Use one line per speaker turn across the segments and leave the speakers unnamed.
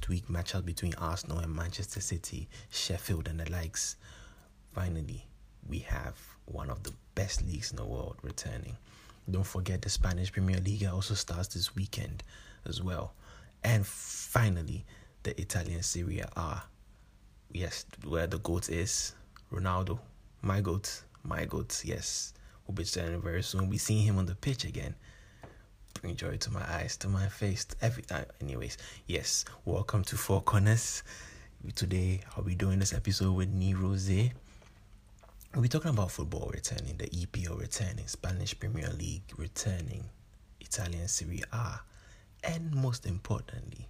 next week matchups between Arsenal and Manchester City, Sheffield, and the likes. Finally, we have one of the best leagues in the world returning. Don't forget the Spanish Premier League also starts this weekend as well. And finally, the Italian Serie A. Yes, where the GOAT is Ronaldo. My GOAT. My GOAT. Yes. We'll be turning very soon. We'll be seeing him on the pitch again. Bring joy to my eyes, to my face, every time. Anyways, yes. Welcome to Four Corners. Today, I'll be doing this episode with Nee. We'll be talking about football returning, the EPL returning, Spanish Premier League returning, Italian Serie A, and most importantly,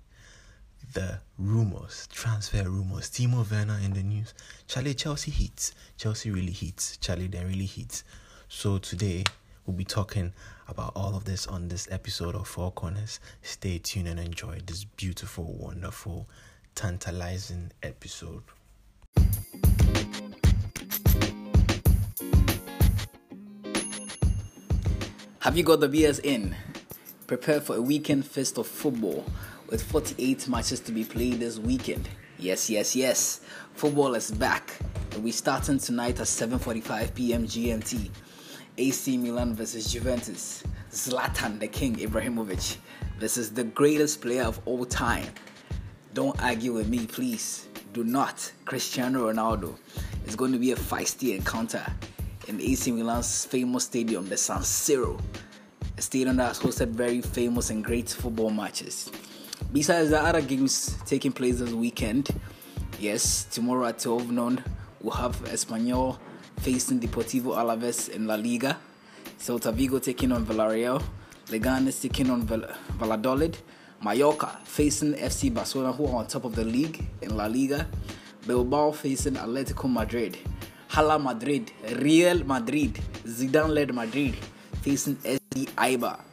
the rumors, transfer rumors. Timo Werner in the news. Charlie, Chelsea hits. Chelsea really hits. Charlie, then really hits. So today, we'll be talking about all of this on this episode of Four Corners. Stay tuned and enjoy this beautiful, wonderful, tantalizing episode.
Have you got the beers in? Prepare for a weekend fest of football with 48 matches to be played this weekend. Yes, yes, yes. Football is back. We're starting tonight at 7:45 p.m. GMT. AC Milan versus Juventus. Zlatan the King Ibrahimovic. This is the greatest player of all time. Don't argue with me, please. Do not. Cristiano Ronaldo. It's going to be a feisty encounter in AC Milan's famous stadium, the San Siro, a stadium that has hosted very famous and great football matches. Besides the other games taking place this weekend, yes, tomorrow at 12 noon, we'll have Espanyol facing Deportivo Alaves in La Liga, Celta Vigo taking on Villarreal, Leganes taking on Val- Valladolid, Mallorca facing FC Barcelona, who are on top of the league in La Liga, Bilbao facing Atletico Madrid, Hala Madrid, Real Madrid, Zidane led Madrid facing SD Eibar.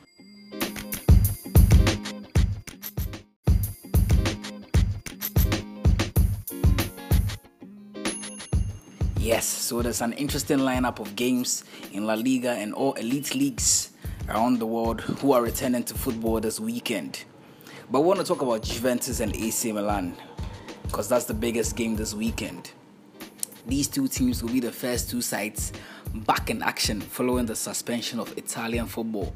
Yes, so there's an interesting lineup of games in La Liga and all elite leagues around the world who are returning to football this weekend. But we want to talk about Juventus and AC Milan because that's the biggest game this weekend. These two teams will be the first two sides back in action following the suspension of Italian football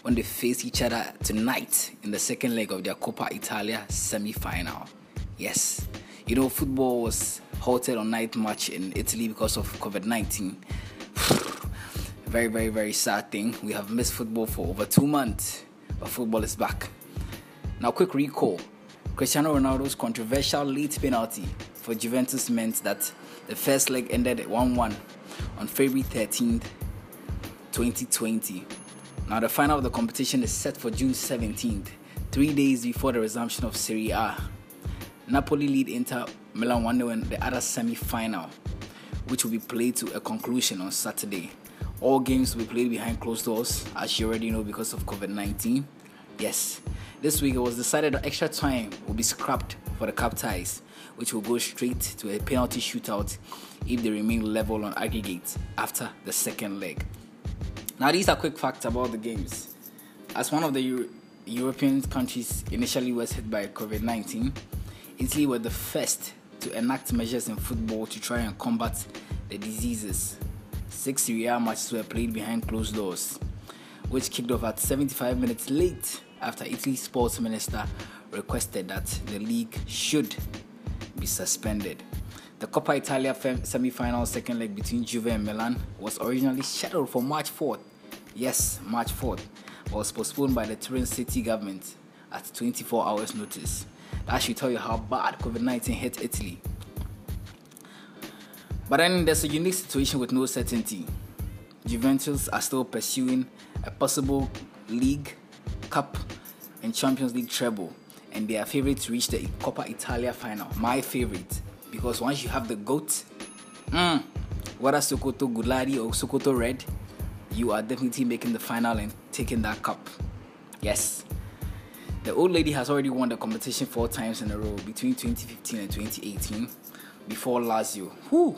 when they face each other tonight in the second leg of their Coppa Italia semi final. Yes, you know, football was halted on night match in Italy because of COVID 19. very, very, very sad thing. We have missed football for over two months, but football is back. Now, quick recall Cristiano Ronaldo's controversial late penalty for Juventus meant that the first leg ended at 1 1 on February 13th, 2020. Now, the final of the competition is set for June 17th, three days before the resumption of Serie A. Napoli lead Inter Milan 1 0 in the other semi final, which will be played to a conclusion on Saturday. All games will be played behind closed doors, as you already know, because of COVID 19. Yes, this week it was decided that extra time will be scrapped for the cup ties, which will go straight to a penalty shootout if they remain level on aggregate after the second leg. Now, these are quick facts about the games. As one of the Euro- European countries initially was hit by COVID 19, Italy were the first to enact measures in football to try and combat the diseases. Six Serie A matches were played behind closed doors, which kicked off at 75 minutes late after Italy's sports minister requested that the league should be suspended. The Coppa Italia semi final second leg between Juve and Milan was originally scheduled for March 4th. Yes, March 4th, but was postponed by the Turin city government at 24 hours' notice. That should tell you how bad COVID 19 hit Italy. But then there's a unique situation with no certainty. Juventus are still pursuing a possible league, cup, and Champions League treble, and they are favourite to reach the Coppa Italia final. My favourite, because once you have the GOAT, mm, whether Sokoto Gulari or Sokoto Red, you are definitely making the final and taking that cup. Yes. The old lady has already won the competition four times in a row between 2015 and 2018. before Lazio. Whew.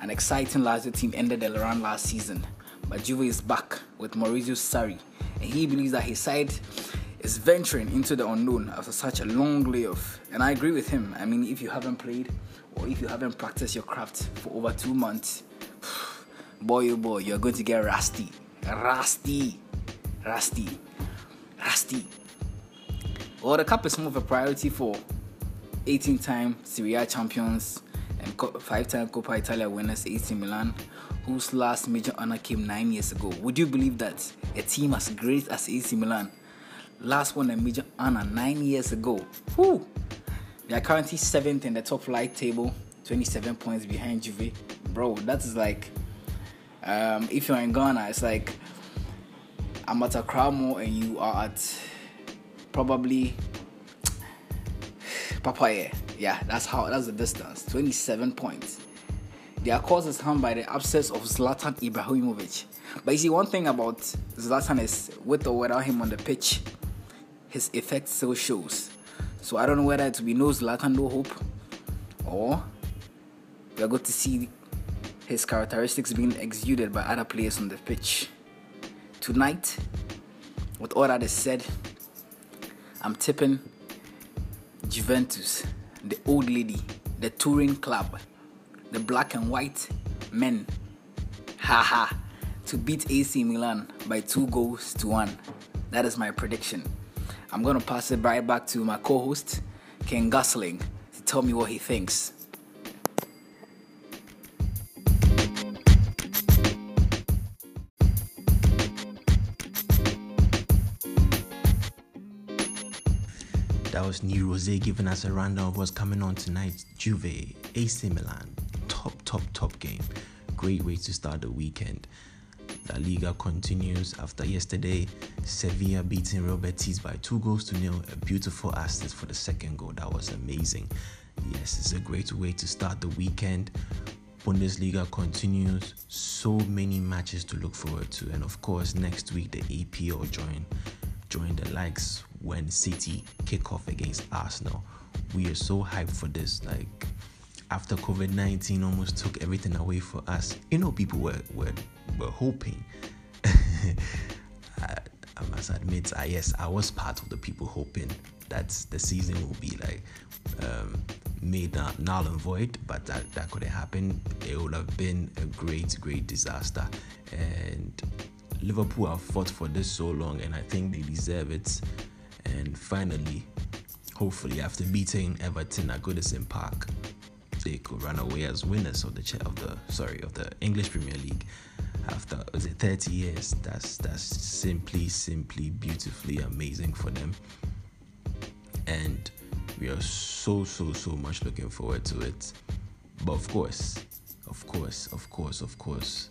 An exciting Lazio team ended the run last season, but Juve is back with Maurizio Sarri, and he believes that his side is venturing into the unknown after such a long layoff. And I agree with him. I mean, if you haven't played or if you haven't practiced your craft for over two months, boy, oh boy, you're going to get rusty. Rusty. Rusty. Rusty. Well, the cup is more of a priority for 18 time Serie A champions and five time Coppa Italia winners AC Milan, whose last major honor came nine years ago. Would you believe that a team as great as AC Milan last won a major honor nine years ago? Whew. They are currently seventh in the top flight table, 27 points behind Juve. Bro, that is like, um, if you're in Ghana, it's like I'm at a Akramo and you are at probably Papaya. Yeah, that's how that's the distance. 27 points. Their cause is harmed by the absence of Zlatan Ibrahimovic. But you see, one thing about Zlatan is with or without him on the pitch, his effect still shows. So I don't know whether it will be no Zlatan, no hope, or we are going to see his characteristics being exuded by other players on the pitch. Tonight, with all that is said, I'm tipping Juventus, the old lady, the touring club, the black and white men, haha, to beat AC Milan by two goals to one. That is my prediction. I'm gonna pass it right back to my co-host, Ken Gosling, to tell me what he thinks.
That was Nee Rose giving us a rundown of what's coming on tonight. Juve, AC Milan, top, top, top game. Great way to start the weekend. La Liga continues after yesterday. Sevilla beating Real Betis by two goals to nil. A beautiful assist for the second goal. That was amazing. Yes, it's a great way to start the weekend. Bundesliga continues. So many matches to look forward to, and of course, next week the EPL join join the likes when City kick off against Arsenal. We are so hyped for this. Like after COVID 19 almost took everything away for us, you know, people were, were, were hoping. I, I, must admit, I, yes, I was part of the people hoping that the season will be like um, made null and void, but that, that couldn't happen. It would have been a great, great disaster. And Liverpool have fought for this so long, and I think they deserve it. And finally, hopefully, after beating Everton at Goodison Park, they could run away as winners of the of the sorry of the English Premier League after was it 30 years. That's that's simply simply beautifully amazing for them, and we are so so so much looking forward to it. But of course, of course, of course, of course,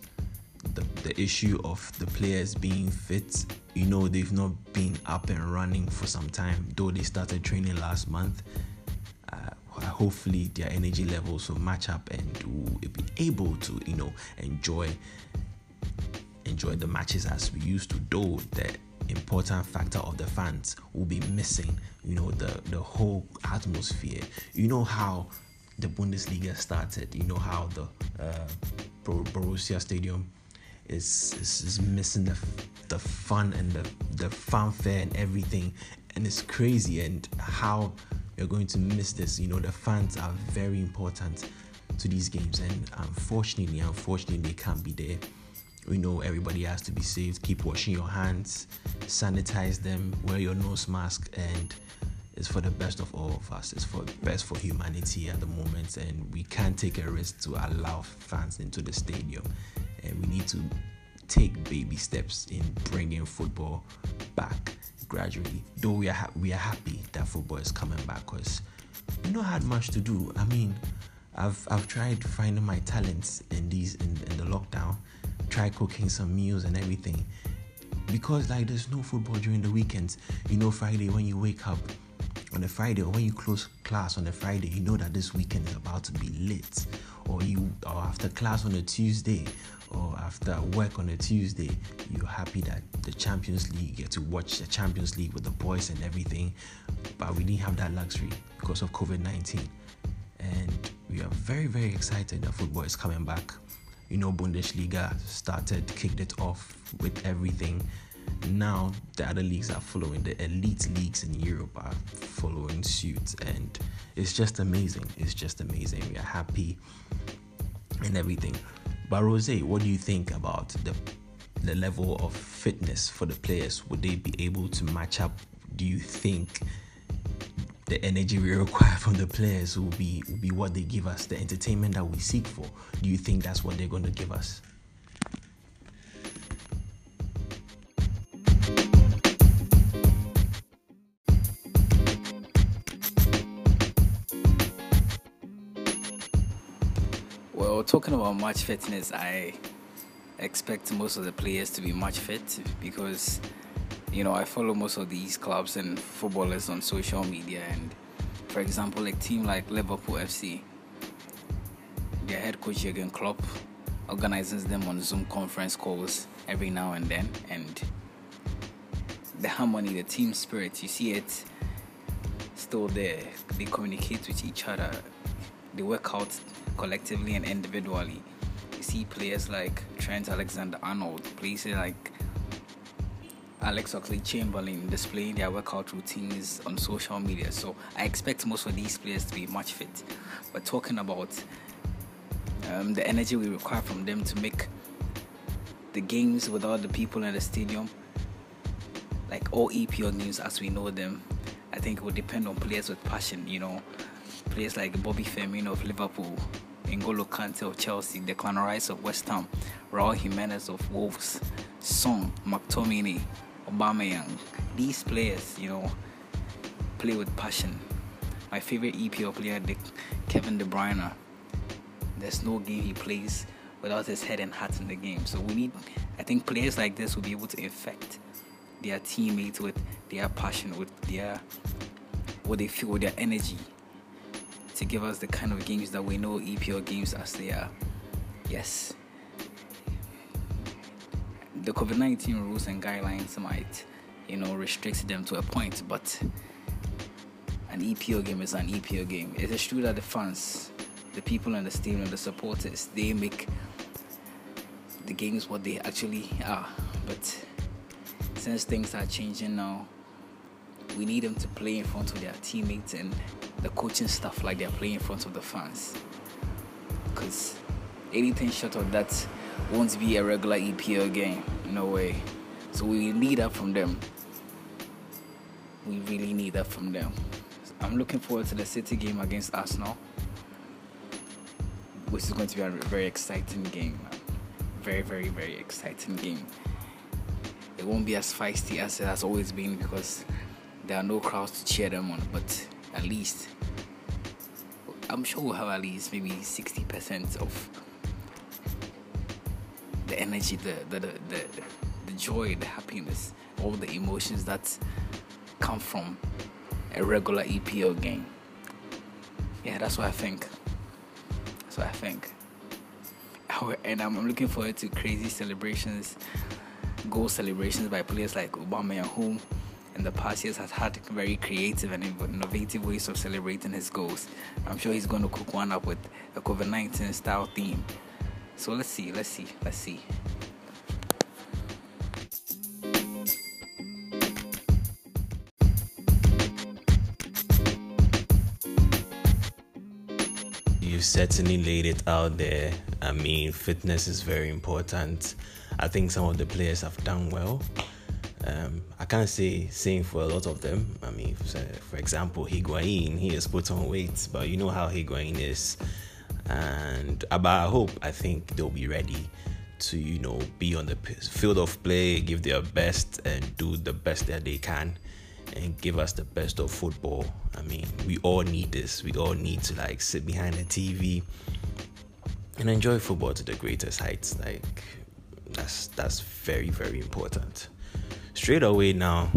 the, issue of the players being fit. You know, they've not been up and running for some time, though they started training last month. Uh, hopefully, their energy levels will match up and will be able to, you know, enjoy enjoy the matches as we used to. Though the important factor of the fans will be missing, you know, the the whole atmosphere. You know how the Bundesliga started. You know how the uh, Borussia Stadium is, is, is missing the, the fun and the, the fanfare and everything. And it's crazy and how you're going to miss this. You know, the fans are very important to these games. And unfortunately, unfortunately, they can't be there. We know everybody has to be saved. Keep washing your hands, sanitize them, wear your nose mask, and it's for the best of all of us. It's for the best for humanity at the moment, and we can't take a risk to allow fans into the stadium and we need to take baby steps in bringing football back gradually. Though we are ha- we are happy that football is coming back because we not had much to do. I mean, I've I've tried finding my talents in these in, in the lockdown, try cooking some meals and everything, because like there's no football during the weekends. You know, Friday when you wake up on a Friday or when you close class on a Friday, you know that this weekend is about to be lit. Or you or after class on a Tuesday or after work on a Tuesday, you're happy that the Champions League, get to watch the Champions League with the boys and everything. But we didn't have that luxury because of COVID 19. And we we are very, very excited that football is coming back. You know, Bundesliga started, kicked it off with everything. Now the other leagues are following. The elite leagues in Europe are following suit, and it's just amazing. It's just amazing. We are happy and everything. But Rose, what do you think about the the level of fitness for the players? Would they be able to match up? Do you think the energy we require from the players will be will be what they give us, the entertainment that we seek for? Do you think that's what they're going to give us?
Talking about match fitness, I expect most of the players to be match fit because you know I follow most of these clubs and footballers on social media and for example a team like Liverpool FC their head coach Jurgen Klopp organizes them on Zoom conference calls every now and then and the harmony the team spirit you see it still there. They communicate with each other. They work out collectively and individually you see players like Trent Alexander Arnold, players like Alex Oxlade Chamberlain displaying their workout routines on social media. So I expect most of these players to be much fit. But talking about um, the energy we require from them to make the games without the people in the stadium, like all EPL games as we know them, I think it will depend on players with passion. You know, players like Bobby Firmino of Liverpool, N'Golo Kante of Chelsea, Declan Rice of West Ham, Raul Jimenez of Wolves, Son, McTominay, Aubameyang. These players, you know, play with passion. My favorite EPL player, Kevin De Bruyne. There's no game he plays without his head and heart in the game. So we need, I think, players like this will be able to infect their teammates with their passion, with their what they feel, with their energy to give us the kind of games that we know EPL games as they are. Yes. The COVID 19 rules and guidelines might, you know, restrict them to a point, but an EPL game is an EPL game. It is true that the fans, the people in the stadium, the supporters, they make the games what they actually are. But since things are changing now, we need them to play in front of their teammates and the coaching stuff like they're playing in front of the fans. Because anything short of that won't be a regular EPL game. No way. So we need that from them. We really need that from them. I'm looking forward to the City game against Arsenal, which is going to be a very exciting game. Very, very, very exciting game. It won't be as feisty as it has always been because there are no crowds to cheer them on, but at least I'm sure we'll have at least maybe 60% of the energy, the, the, the, the, joy, the happiness, all the emotions that come from a regular EPL game. Yeah, that's what I think. That's what I think. And I'm looking forward to crazy celebrations, goal celebrations by players like Aubameyang whom in the past years has had very creative and innovative ways of celebrating his goals. I'm sure he's going to cook one up with a COVID 19 style theme. So let's see, let's see, let's see.
You've certainly laid it out there. I mean, fitness is very important. I think some of the players have done well. Um, I can't say same for a lot of them. I mean, for, example, Higuain, he has put on weight, but you know how Higuain is. And but I hope, I think they'll be ready to, you know, be on the field of play, give their best, and do the best that they can, and give us the best of football. I mean, we all need this. We all need to like sit behind the TV and enjoy football to the greatest heights. Like that's that's very very important straight away now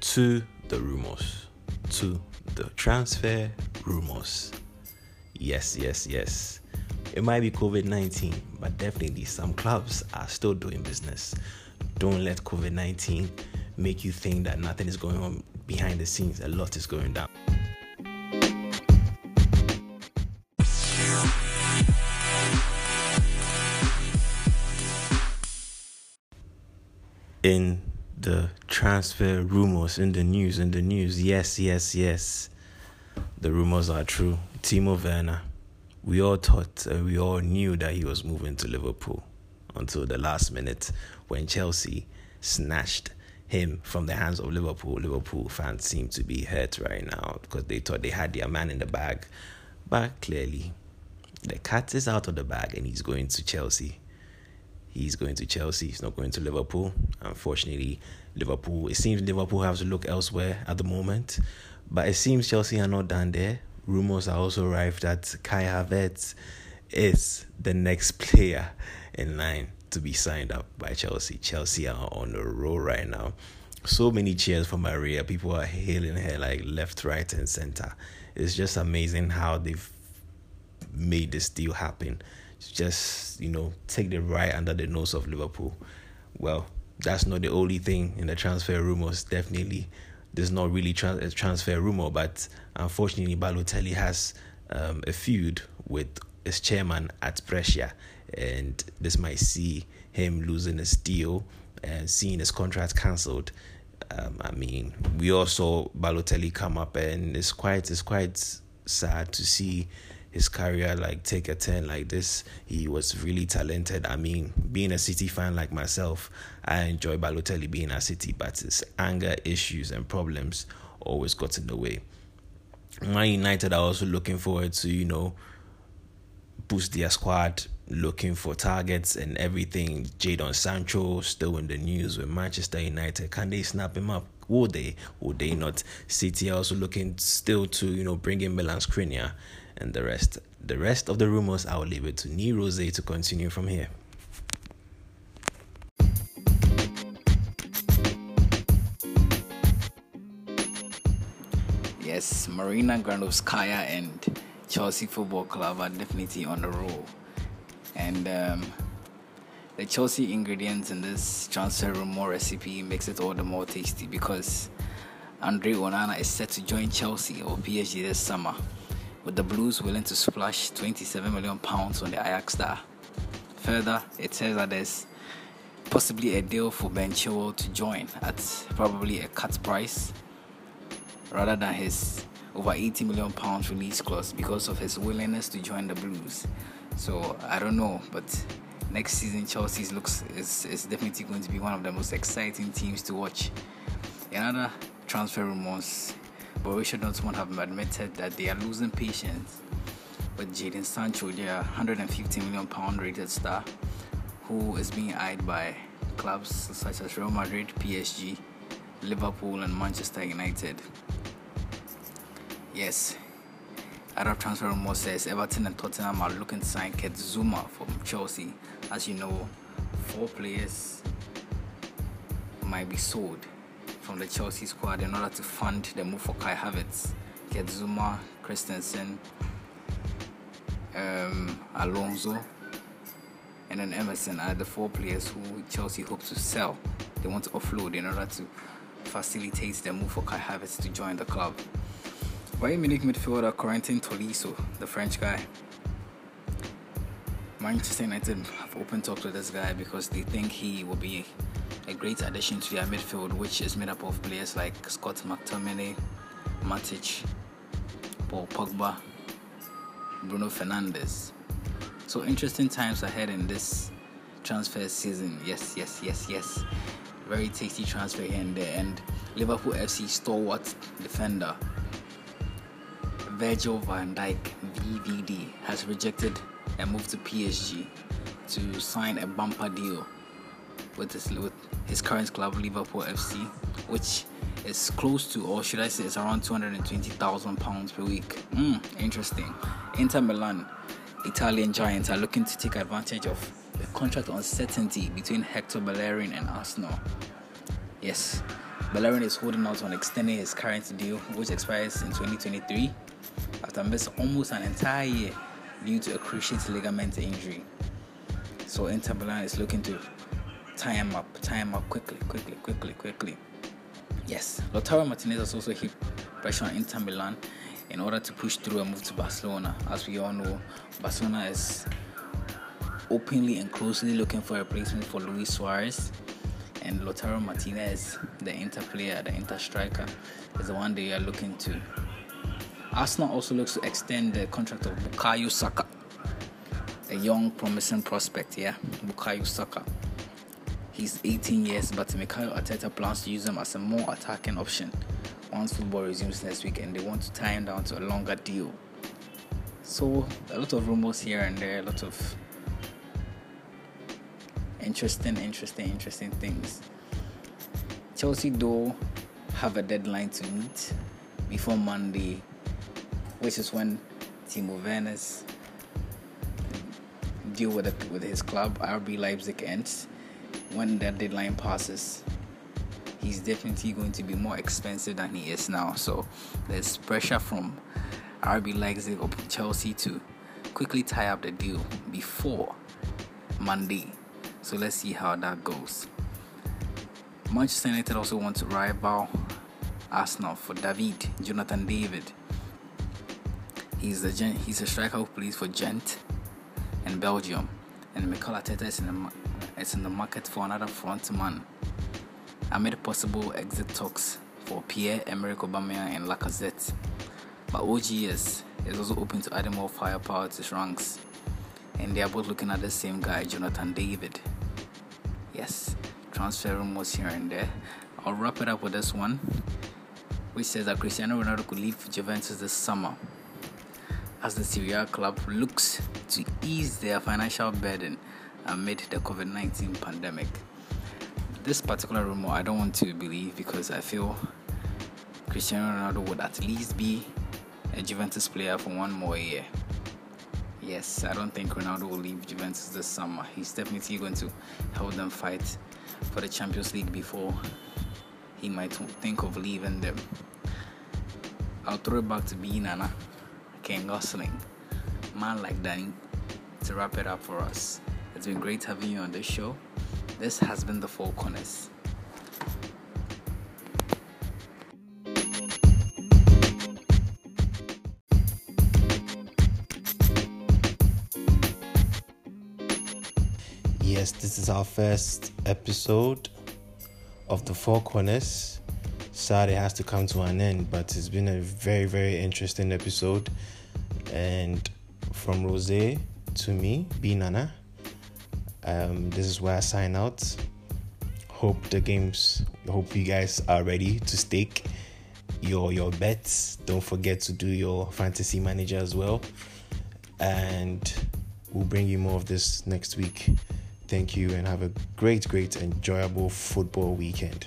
to the rumors, to the transfer rumors. Yes, yes, yes. It might be COVID 19, but definitely some clubs are still doing business. Don't let COVID 19 make you think that nothing is going on behind the scenes, a lot is going down. In the transfer rumors in the news in the news. Yes yes yes. The rumors are true. Timo werner we all thought and we all knew that he was moving to liverpool until the last minute when chelsea snatched him from the hands of liverpool. Liverpool fans seem to be hurt right now because they thought they had their man in the bag. But clearly the cat is out of the bag and he's going to chelsea He's going to Chelsea. He's not going to Liverpool. Unfortunately, Liverpool. It seems Liverpool have to look elsewhere at the moment, but it seems Chelsea are not done there. Rumors are also arrived that Kai Havertz is the next player in line to be signed up by Chelsea. Chelsea are on a roll right now. So many cheers for Marina. People are hailing her like left, right, and center. It's just amazing how they've made this deal happen just you know take the right under the nose of Liverpool. Well, that's not the only thing in the transfer rumors. Definitely, there's not really tra- a transfer rumor, but unfortunately, Balotelli has um, a feud with his chairman at Brescia, and this might see him losing his deal and seeing his contract cancelled. Um, I mean, we all saw Balotelli come up, and it's quite it's quite sad to see his career like take a turn like this. He was really talented. I mean, being a City fan like myself, I enjoy Balotelli being at City, but his anger issues and problems always got in the way. Man United are also looking forward to, you know, boost their squad, looking for targets and everything. Jadon Sancho still in the news with Manchester United. Can they snap him up? Would they? Would they not? City are also looking still to, you know, bring in Milan Skriniar and the rest. The rest of the rumors, I will leave it to Nee Rose to continue from here.
Yes, Marina Granovskaya and Chelsea Football Club are definitely on the roll. And um, the Chelsea ingredients in this transfer rumor recipe makes it all the more tasty because Andre Onana is set to join Chelsea or PSG this summer with the Blues willing to splash 27 million pounds on the Ajax star. Further, it says that there's possibly a deal for Ben Chilwell to join at probably a cut price rather than his over 80 million pounds release clause because of his willingness to join the Blues. So I don't know, but next season Chelsea looks is, is definitely going to be one of the most exciting teams to watch. Another transfer rumors Borussia Dortmund have admitted that they are losing patience with Jadon Sancho, their 150 million pound rated star, who is being eyed by clubs such as Real Madrid, PSG, Liverpool, and Manchester United. Yes, Arab transfer rumors says Everton and Tottenham are looking to sign Kurt Zouma from Chelsea. As you know, four players might be sold from the Chelsea squad in order to fund the move for Kai Havertz, Kurt Zouma, Christensen, um, Alonso, and then Emerson are the four players who Chelsea hopes to sell. They want to offload in order to facilitate the move for Kai Havertz to join the club. Bayern Munich midfielder Corentin Tolisso, the French guy, Manchester United have open talk to this guy because they think he will be a great addition to their midfield, which is made up of players like Scott McTominay, Matic, Paul Pogba, Bruno Fernandes. So interesting times ahead in this transfer season. Yes, yes, yes, yes. Very tasty transfer here and there. And Liverpool FC stalwart defender Virgil van Dijk, VVD, has rejected a move to PSG to sign a bumper deal with his with his current club Liverpool FC, which is close to, or should I say, it's around 220,000 pounds per week. Mm, interesting. Inter Milan, Italian giants, are looking to take advantage of the contract uncertainty between Hector Bellerin and Arsenal. Yes, Bellerin is holding out on extending his current deal, which expires in 2023, after missing almost an entire year due to a cruciate ligament injury. So Inter Milan is looking to him up, him up quickly, quickly, quickly, quickly. Yes, Lautaro Martinez has also hit pressure on Inter Milan in order to push through a move to Barcelona. As we all know, Barcelona is openly and closely looking for a replacement for Luis Suarez, and Lautaro Martinez, the Inter player, the Inter striker, is the one they are looking to. Arsenal also looks to extend the contract of Bukayo Saka, a young, promising prospect. Yeah, Bukayo Saka. He's 18 years, but Mikel Arteta plans to use him as a more attacking option once football resumes next week, and they want to tie him down to a longer deal. So a lot of rumors here and there, a lot of interesting, interesting, interesting things. Chelsea though have a deadline to meet before Monday, which is when Timo Werner's deal with it, with his club RB Leipzig ends. When that deadline passes, he's definitely going to be more expensive than he is now. So there's pressure from RB Leipzig or Chelsea to quickly tie up the deal before Monday. So let's see how that goes. Manchester United also want to rival Arsenal for David, Jonathan David. He's a he's a striker who plays for Gent in Belgium, and Mikel Arteta is in the is in the market for another frontman. Amid possible exit talks for Pierre-Emerick Aubameyang and Lacazette, but OGS is also open to adding more firepower to his ranks, and they are both looking at the same guy, Jonathan David. Yes, transfer rumors here and there. I'll wrap it up with this one, which says that Cristiano Ronaldo could leave Juventus this summer as the Serie A club looks to ease their financial burden amid the COVID 19 pandemic. This particular rumor I don't want to believe because I feel Cristiano Ronaldo would at least be a Juventus player for one more year. Yes, I don't think Ronaldo will leave Juventus this summer. He's definitely going to help them fight for the Champions League before he might think of leaving them. I'll throw it back to B Nana, Ken Gosling, man like Danny, to wrap it up for us. It's been great having you on this show. This has been the Four Corners.
Yes, this is our first episode of the Four Corners. Sad it has to come to an end, but it's been a very, very interesting episode. And from Rose to me, B Nana, um, this is where I sign out. Hope the games, hope you guys are ready to stake your your bets. Don't forget to do your fantasy manager as well. And we'll bring you more of this next week. Thank you and have a great, great, enjoyable football weekend.